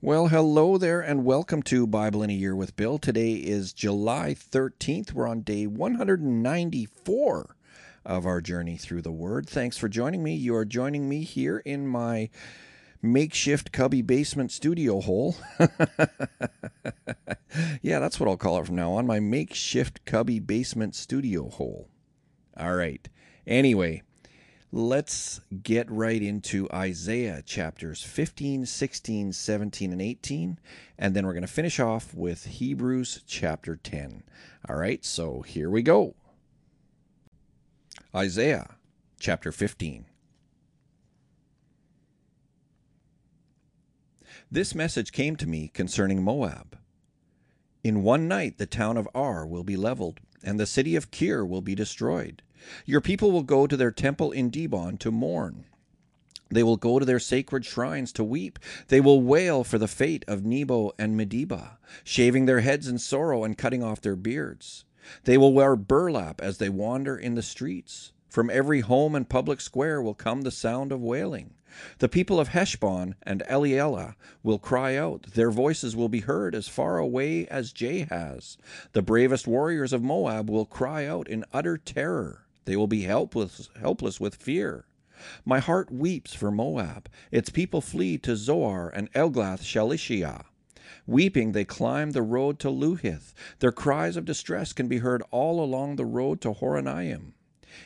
Well, hello there, and welcome to Bible in a Year with Bill. Today is July 13th. We're on day 194 of our journey through the Word. Thanks for joining me. You are joining me here in my makeshift cubby basement studio hole. yeah, that's what I'll call it from now on my makeshift cubby basement studio hole. All right. Anyway, Let's get right into Isaiah chapters 15, 16, 17, and 18. And then we're going to finish off with Hebrews chapter 10. All right, so here we go. Isaiah chapter 15. This message came to me concerning Moab. In one night the town of Ar will be leveled, and the city of Kir will be destroyed. Your people will go to their temple in Dibon to mourn. They will go to their sacred shrines to weep. They will wail for the fate of Nebo and Medeba, shaving their heads in sorrow and cutting off their beards. They will wear burlap as they wander in the streets. From every home and public square will come the sound of wailing. The people of Heshbon and Elealeh will cry out. Their voices will be heard as far away as Jahaz. The bravest warriors of Moab will cry out in utter terror. They will be helpless, helpless with fear. My heart weeps for Moab. Its people flee to Zoar and Eglath Shalishiyah. Weeping, they climb the road to Luhith. Their cries of distress can be heard all along the road to Horonaim.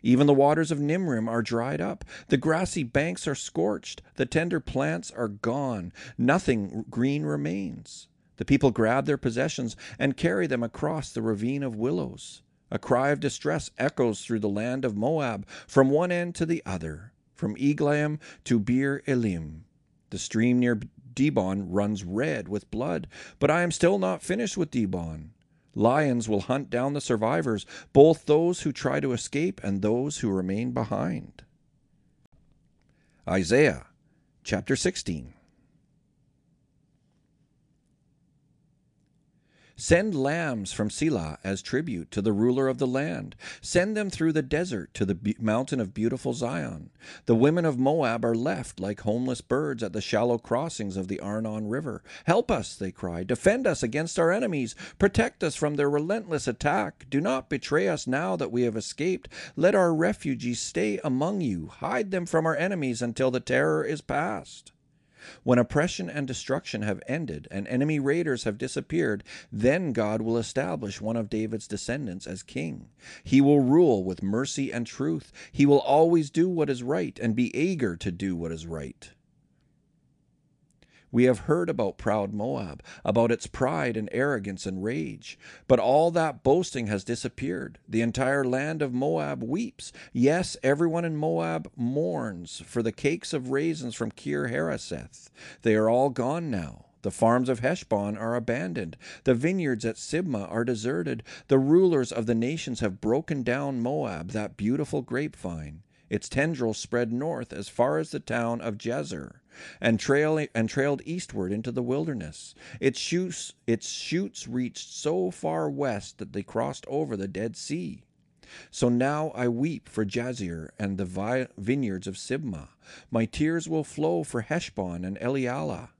Even the waters of Nimrim are dried up. The grassy banks are scorched. The tender plants are gone. Nothing green remains. The people grab their possessions and carry them across the ravine of willows. A cry of distress echoes through the land of Moab, from one end to the other, from Eglaim to Beer Elim. The stream near Dibon runs red with blood, but I am still not finished with Dibon. Lions will hunt down the survivors, both those who try to escape and those who remain behind. Isaiah chapter 16. Send lambs from Sela as tribute to the ruler of the land. Send them through the desert to the be- mountain of beautiful Zion. The women of Moab are left like homeless birds at the shallow crossings of the Arnon River. Help us, they cry. Defend us against our enemies. Protect us from their relentless attack. Do not betray us now that we have escaped. Let our refugees stay among you. Hide them from our enemies until the terror is past. When oppression and destruction have ended and enemy raiders have disappeared, then God will establish one of David's descendants as king. He will rule with mercy and truth. He will always do what is right and be eager to do what is right. We have heard about proud Moab, about its pride and arrogance and rage. But all that boasting has disappeared. The entire land of Moab weeps. Yes, everyone in Moab mourns for the cakes of raisins from Kir Hareseth. They are all gone now. The farms of Heshbon are abandoned. The vineyards at Sibmah are deserted. The rulers of the nations have broken down Moab, that beautiful grapevine. Its tendrils spread north as far as the town of Jazer and, trail, and trailed eastward into the wilderness. Its shoots, its shoots reached so far west that they crossed over the Dead Sea. So now I weep for Jazer and the vi- vineyards of Sibmah. My tears will flow for Heshbon and Elealeh.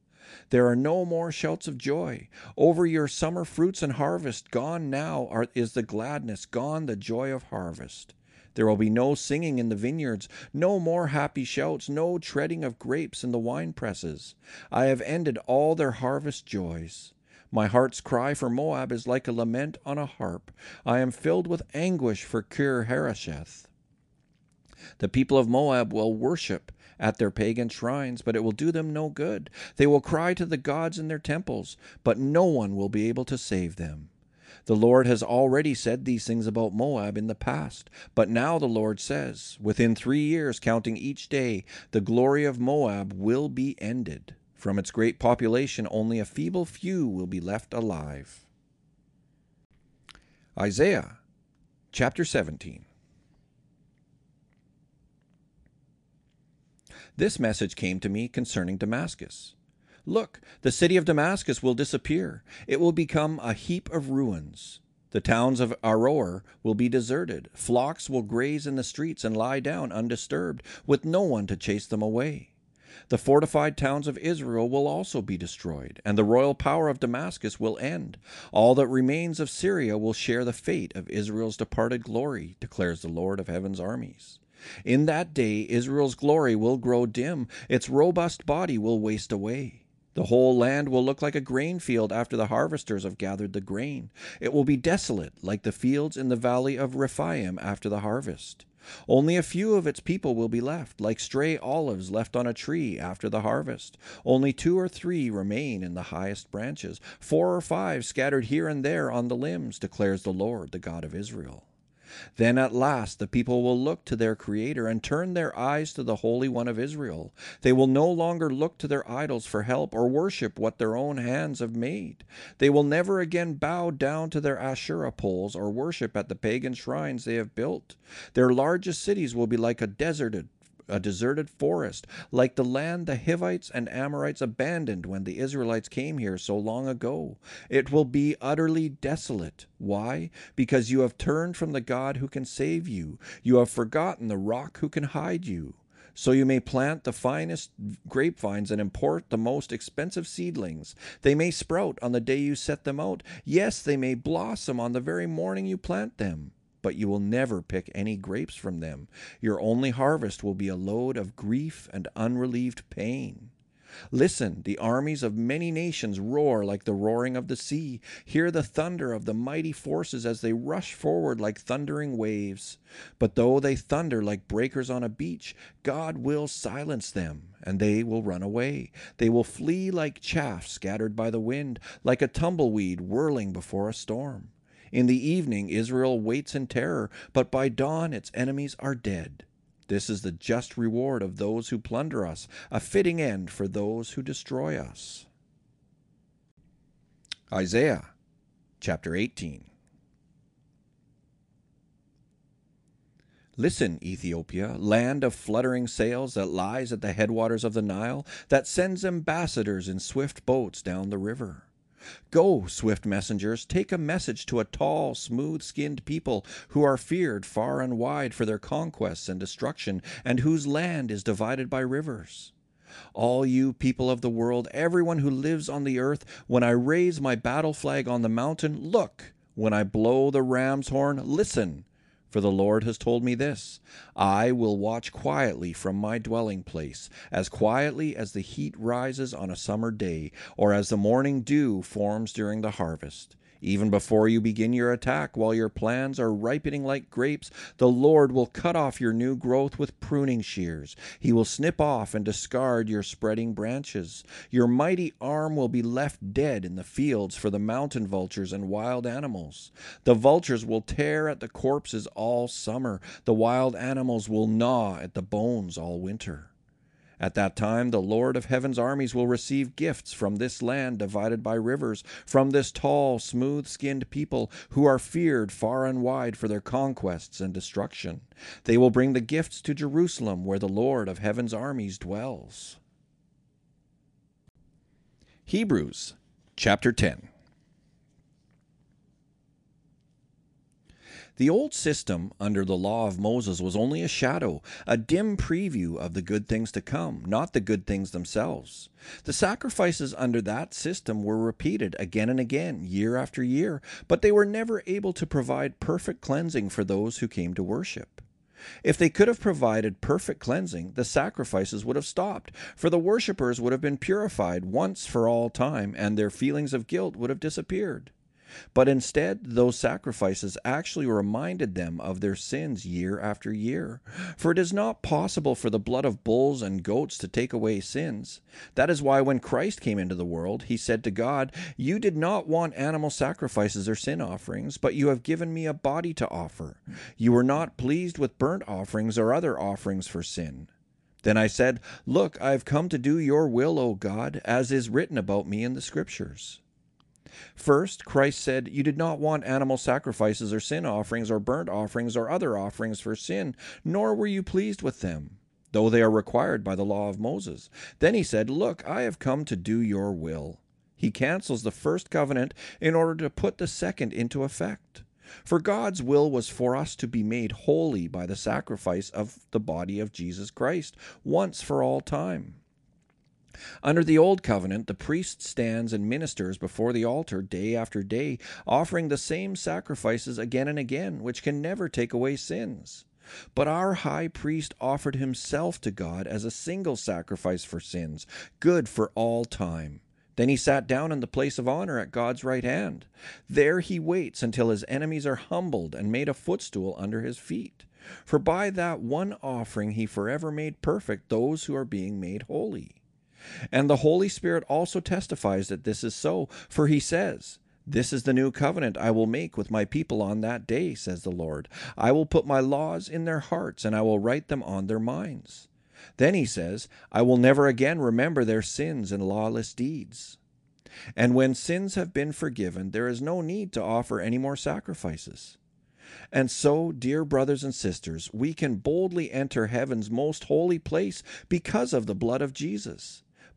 There are no more shouts of joy. Over your summer fruits and harvest, gone now are, is the gladness, gone the joy of harvest. There will be no singing in the vineyards, no more happy shouts, no treading of grapes in the wine presses. I have ended all their harvest joys. My heart's cry for Moab is like a lament on a harp. I am filled with anguish for Kir Hareseth. The people of Moab will worship at their pagan shrines, but it will do them no good. They will cry to the gods in their temples, but no one will be able to save them. The Lord has already said these things about Moab in the past, but now the Lord says, Within three years, counting each day, the glory of Moab will be ended. From its great population, only a feeble few will be left alive. Isaiah Chapter 17 This message came to me concerning Damascus. Look, the city of Damascus will disappear. It will become a heap of ruins. The towns of Aroer will be deserted. Flocks will graze in the streets and lie down undisturbed, with no one to chase them away. The fortified towns of Israel will also be destroyed, and the royal power of Damascus will end. All that remains of Syria will share the fate of Israel's departed glory, declares the Lord of heaven's armies. In that day Israel's glory will grow dim, its robust body will waste away. The whole land will look like a grain field after the harvesters have gathered the grain. It will be desolate, like the fields in the valley of Rephaim after the harvest. Only a few of its people will be left, like stray olives left on a tree after the harvest. Only two or three remain in the highest branches, four or five scattered here and there on the limbs, declares the Lord, the God of Israel. Then at last the people will look to their Creator and turn their eyes to the Holy One of Israel. They will no longer look to their idols for help or worship what their own hands have made. They will never again bow down to their Asherah poles or worship at the pagan shrines they have built. Their largest cities will be like a deserted a deserted forest, like the land the Hivites and Amorites abandoned when the Israelites came here so long ago. It will be utterly desolate. Why? Because you have turned from the God who can save you. You have forgotten the rock who can hide you. So you may plant the finest grapevines and import the most expensive seedlings. They may sprout on the day you set them out. Yes, they may blossom on the very morning you plant them but you will never pick any grapes from them. Your only harvest will be a load of grief and unrelieved pain. Listen, the armies of many nations roar like the roaring of the sea. Hear the thunder of the mighty forces as they rush forward like thundering waves. But though they thunder like breakers on a beach, God will silence them, and they will run away. They will flee like chaff scattered by the wind, like a tumbleweed whirling before a storm. In the evening, Israel waits in terror, but by dawn its enemies are dead. This is the just reward of those who plunder us, a fitting end for those who destroy us. Isaiah chapter 18. Listen, Ethiopia, land of fluttering sails that lies at the headwaters of the Nile, that sends ambassadors in swift boats down the river. Go, swift messengers, take a message to a tall, smooth skinned people who are feared far and wide for their conquests and destruction, and whose land is divided by rivers. All you people of the world, everyone who lives on the earth, when I raise my battle flag on the mountain, look. When I blow the ram's horn, listen. For the Lord has told me this I will watch quietly from my dwelling place, as quietly as the heat rises on a summer day, or as the morning dew forms during the harvest. Even before you begin your attack, while your plans are ripening like grapes, the Lord will cut off your new growth with pruning shears. He will snip off and discard your spreading branches. Your mighty arm will be left dead in the fields for the mountain vultures and wild animals. The vultures will tear at the corpses all summer. The wild animals will gnaw at the bones all winter. At that time, the Lord of heaven's armies will receive gifts from this land divided by rivers, from this tall, smooth skinned people who are feared far and wide for their conquests and destruction. They will bring the gifts to Jerusalem, where the Lord of heaven's armies dwells. Hebrews chapter 10 The old system under the law of Moses was only a shadow, a dim preview of the good things to come, not the good things themselves. The sacrifices under that system were repeated again and again, year after year, but they were never able to provide perfect cleansing for those who came to worship. If they could have provided perfect cleansing, the sacrifices would have stopped, for the worshippers would have been purified once for all time, and their feelings of guilt would have disappeared. But instead, those sacrifices actually reminded them of their sins year after year. For it is not possible for the blood of bulls and goats to take away sins. That is why when Christ came into the world, he said to God, You did not want animal sacrifices or sin offerings, but you have given me a body to offer. You were not pleased with burnt offerings or other offerings for sin. Then I said, Look, I have come to do your will, O God, as is written about me in the Scriptures. First, Christ said, You did not want animal sacrifices or sin offerings or burnt offerings or other offerings for sin, nor were you pleased with them, though they are required by the law of Moses. Then he said, Look, I have come to do your will. He cancels the first covenant in order to put the second into effect. For God's will was for us to be made holy by the sacrifice of the body of Jesus Christ once for all time. Under the Old Covenant, the priest stands and ministers before the altar day after day, offering the same sacrifices again and again, which can never take away sins. But our high priest offered himself to God as a single sacrifice for sins, good for all time. Then he sat down in the place of honor at God's right hand. There he waits until his enemies are humbled and made a footstool under his feet. For by that one offering he forever made perfect those who are being made holy. And the Holy Spirit also testifies that this is so, for he says, this is the new covenant I will make with my people on that day, says the Lord. I will put my laws in their hearts, and I will write them on their minds. Then he says, I will never again remember their sins and lawless deeds. And when sins have been forgiven, there is no need to offer any more sacrifices. And so, dear brothers and sisters, we can boldly enter heaven's most holy place because of the blood of Jesus.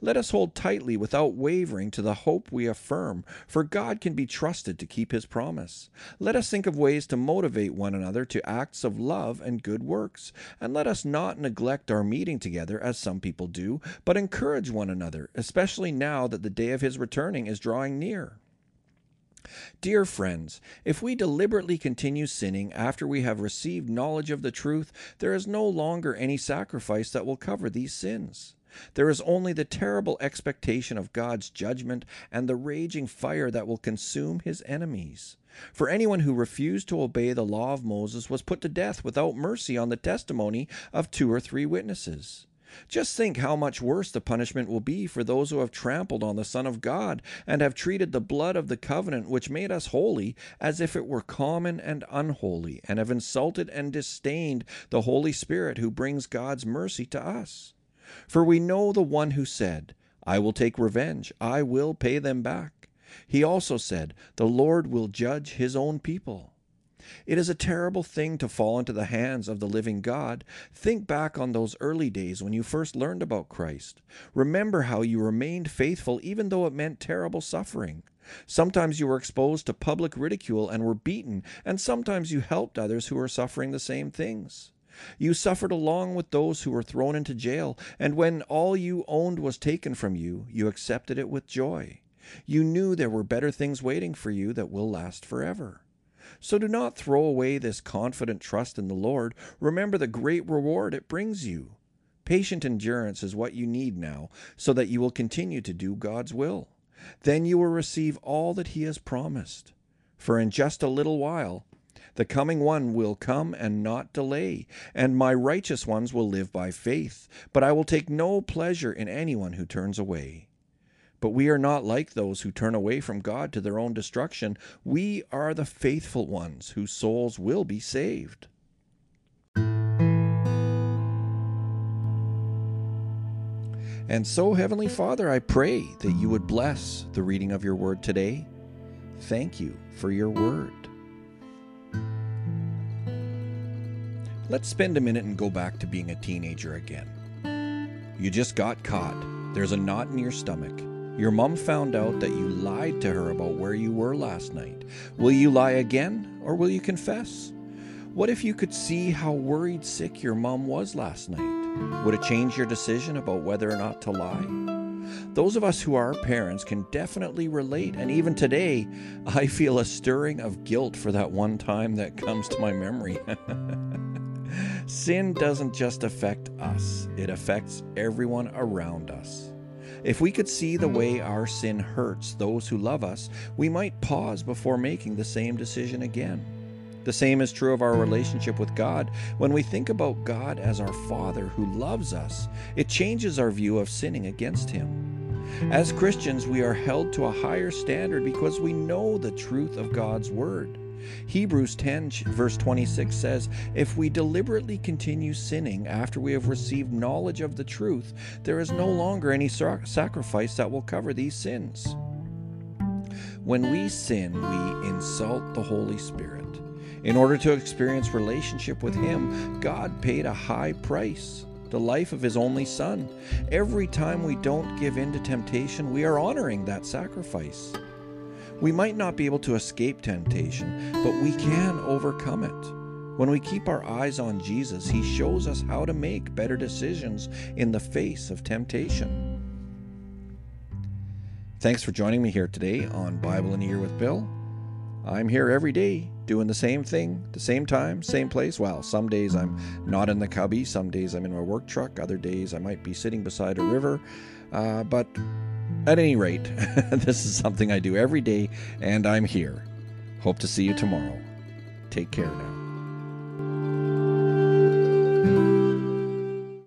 Let us hold tightly without wavering to the hope we affirm, for God can be trusted to keep his promise. Let us think of ways to motivate one another to acts of love and good works, and let us not neglect our meeting together as some people do, but encourage one another, especially now that the day of his returning is drawing near. Dear friends, if we deliberately continue sinning after we have received knowledge of the truth, there is no longer any sacrifice that will cover these sins. There is only the terrible expectation of God's judgment and the raging fire that will consume his enemies. For anyone who refused to obey the law of Moses was put to death without mercy on the testimony of two or three witnesses. Just think how much worse the punishment will be for those who have trampled on the Son of God and have treated the blood of the covenant which made us holy as if it were common and unholy, and have insulted and disdained the Holy Spirit who brings God's mercy to us. For we know the one who said, I will take revenge, I will pay them back. He also said, The Lord will judge his own people. It is a terrible thing to fall into the hands of the living God. Think back on those early days when you first learned about Christ. Remember how you remained faithful even though it meant terrible suffering. Sometimes you were exposed to public ridicule and were beaten, and sometimes you helped others who were suffering the same things. You suffered along with those who were thrown into jail, and when all you owned was taken from you, you accepted it with joy. You knew there were better things waiting for you that will last forever. So do not throw away this confident trust in the Lord. Remember the great reward it brings you. Patient endurance is what you need now, so that you will continue to do God's will. Then you will receive all that He has promised. For in just a little while, the coming one will come and not delay, and my righteous ones will live by faith. But I will take no pleasure in anyone who turns away. But we are not like those who turn away from God to their own destruction. We are the faithful ones whose souls will be saved. And so, Heavenly Father, I pray that you would bless the reading of your word today. Thank you for your word. Let's spend a minute and go back to being a teenager again. You just got caught. There's a knot in your stomach. Your mom found out that you lied to her about where you were last night. Will you lie again or will you confess? What if you could see how worried sick your mom was last night? Would it change your decision about whether or not to lie? Those of us who are parents can definitely relate, and even today, I feel a stirring of guilt for that one time that comes to my memory. Sin doesn't just affect us, it affects everyone around us. If we could see the way our sin hurts those who love us, we might pause before making the same decision again. The same is true of our relationship with God. When we think about God as our Father who loves us, it changes our view of sinning against Him. As Christians, we are held to a higher standard because we know the truth of God's Word. Hebrews 10, verse 26 says, If we deliberately continue sinning after we have received knowledge of the truth, there is no longer any sacrifice that will cover these sins. When we sin, we insult the Holy Spirit. In order to experience relationship with Him, God paid a high price the life of his only son. Every time we don't give in to temptation, we are honoring that sacrifice. We might not be able to escape temptation, but we can overcome it. When we keep our eyes on Jesus, he shows us how to make better decisions in the face of temptation. Thanks for joining me here today on Bible in a Year with Bill. I'm here every day doing the same thing, the same time, same place. Well, some days I'm not in the cubby, some days I'm in my work truck, other days I might be sitting beside a river. Uh, but at any rate, this is something I do every day, and I'm here. Hope to see you tomorrow. Take care now.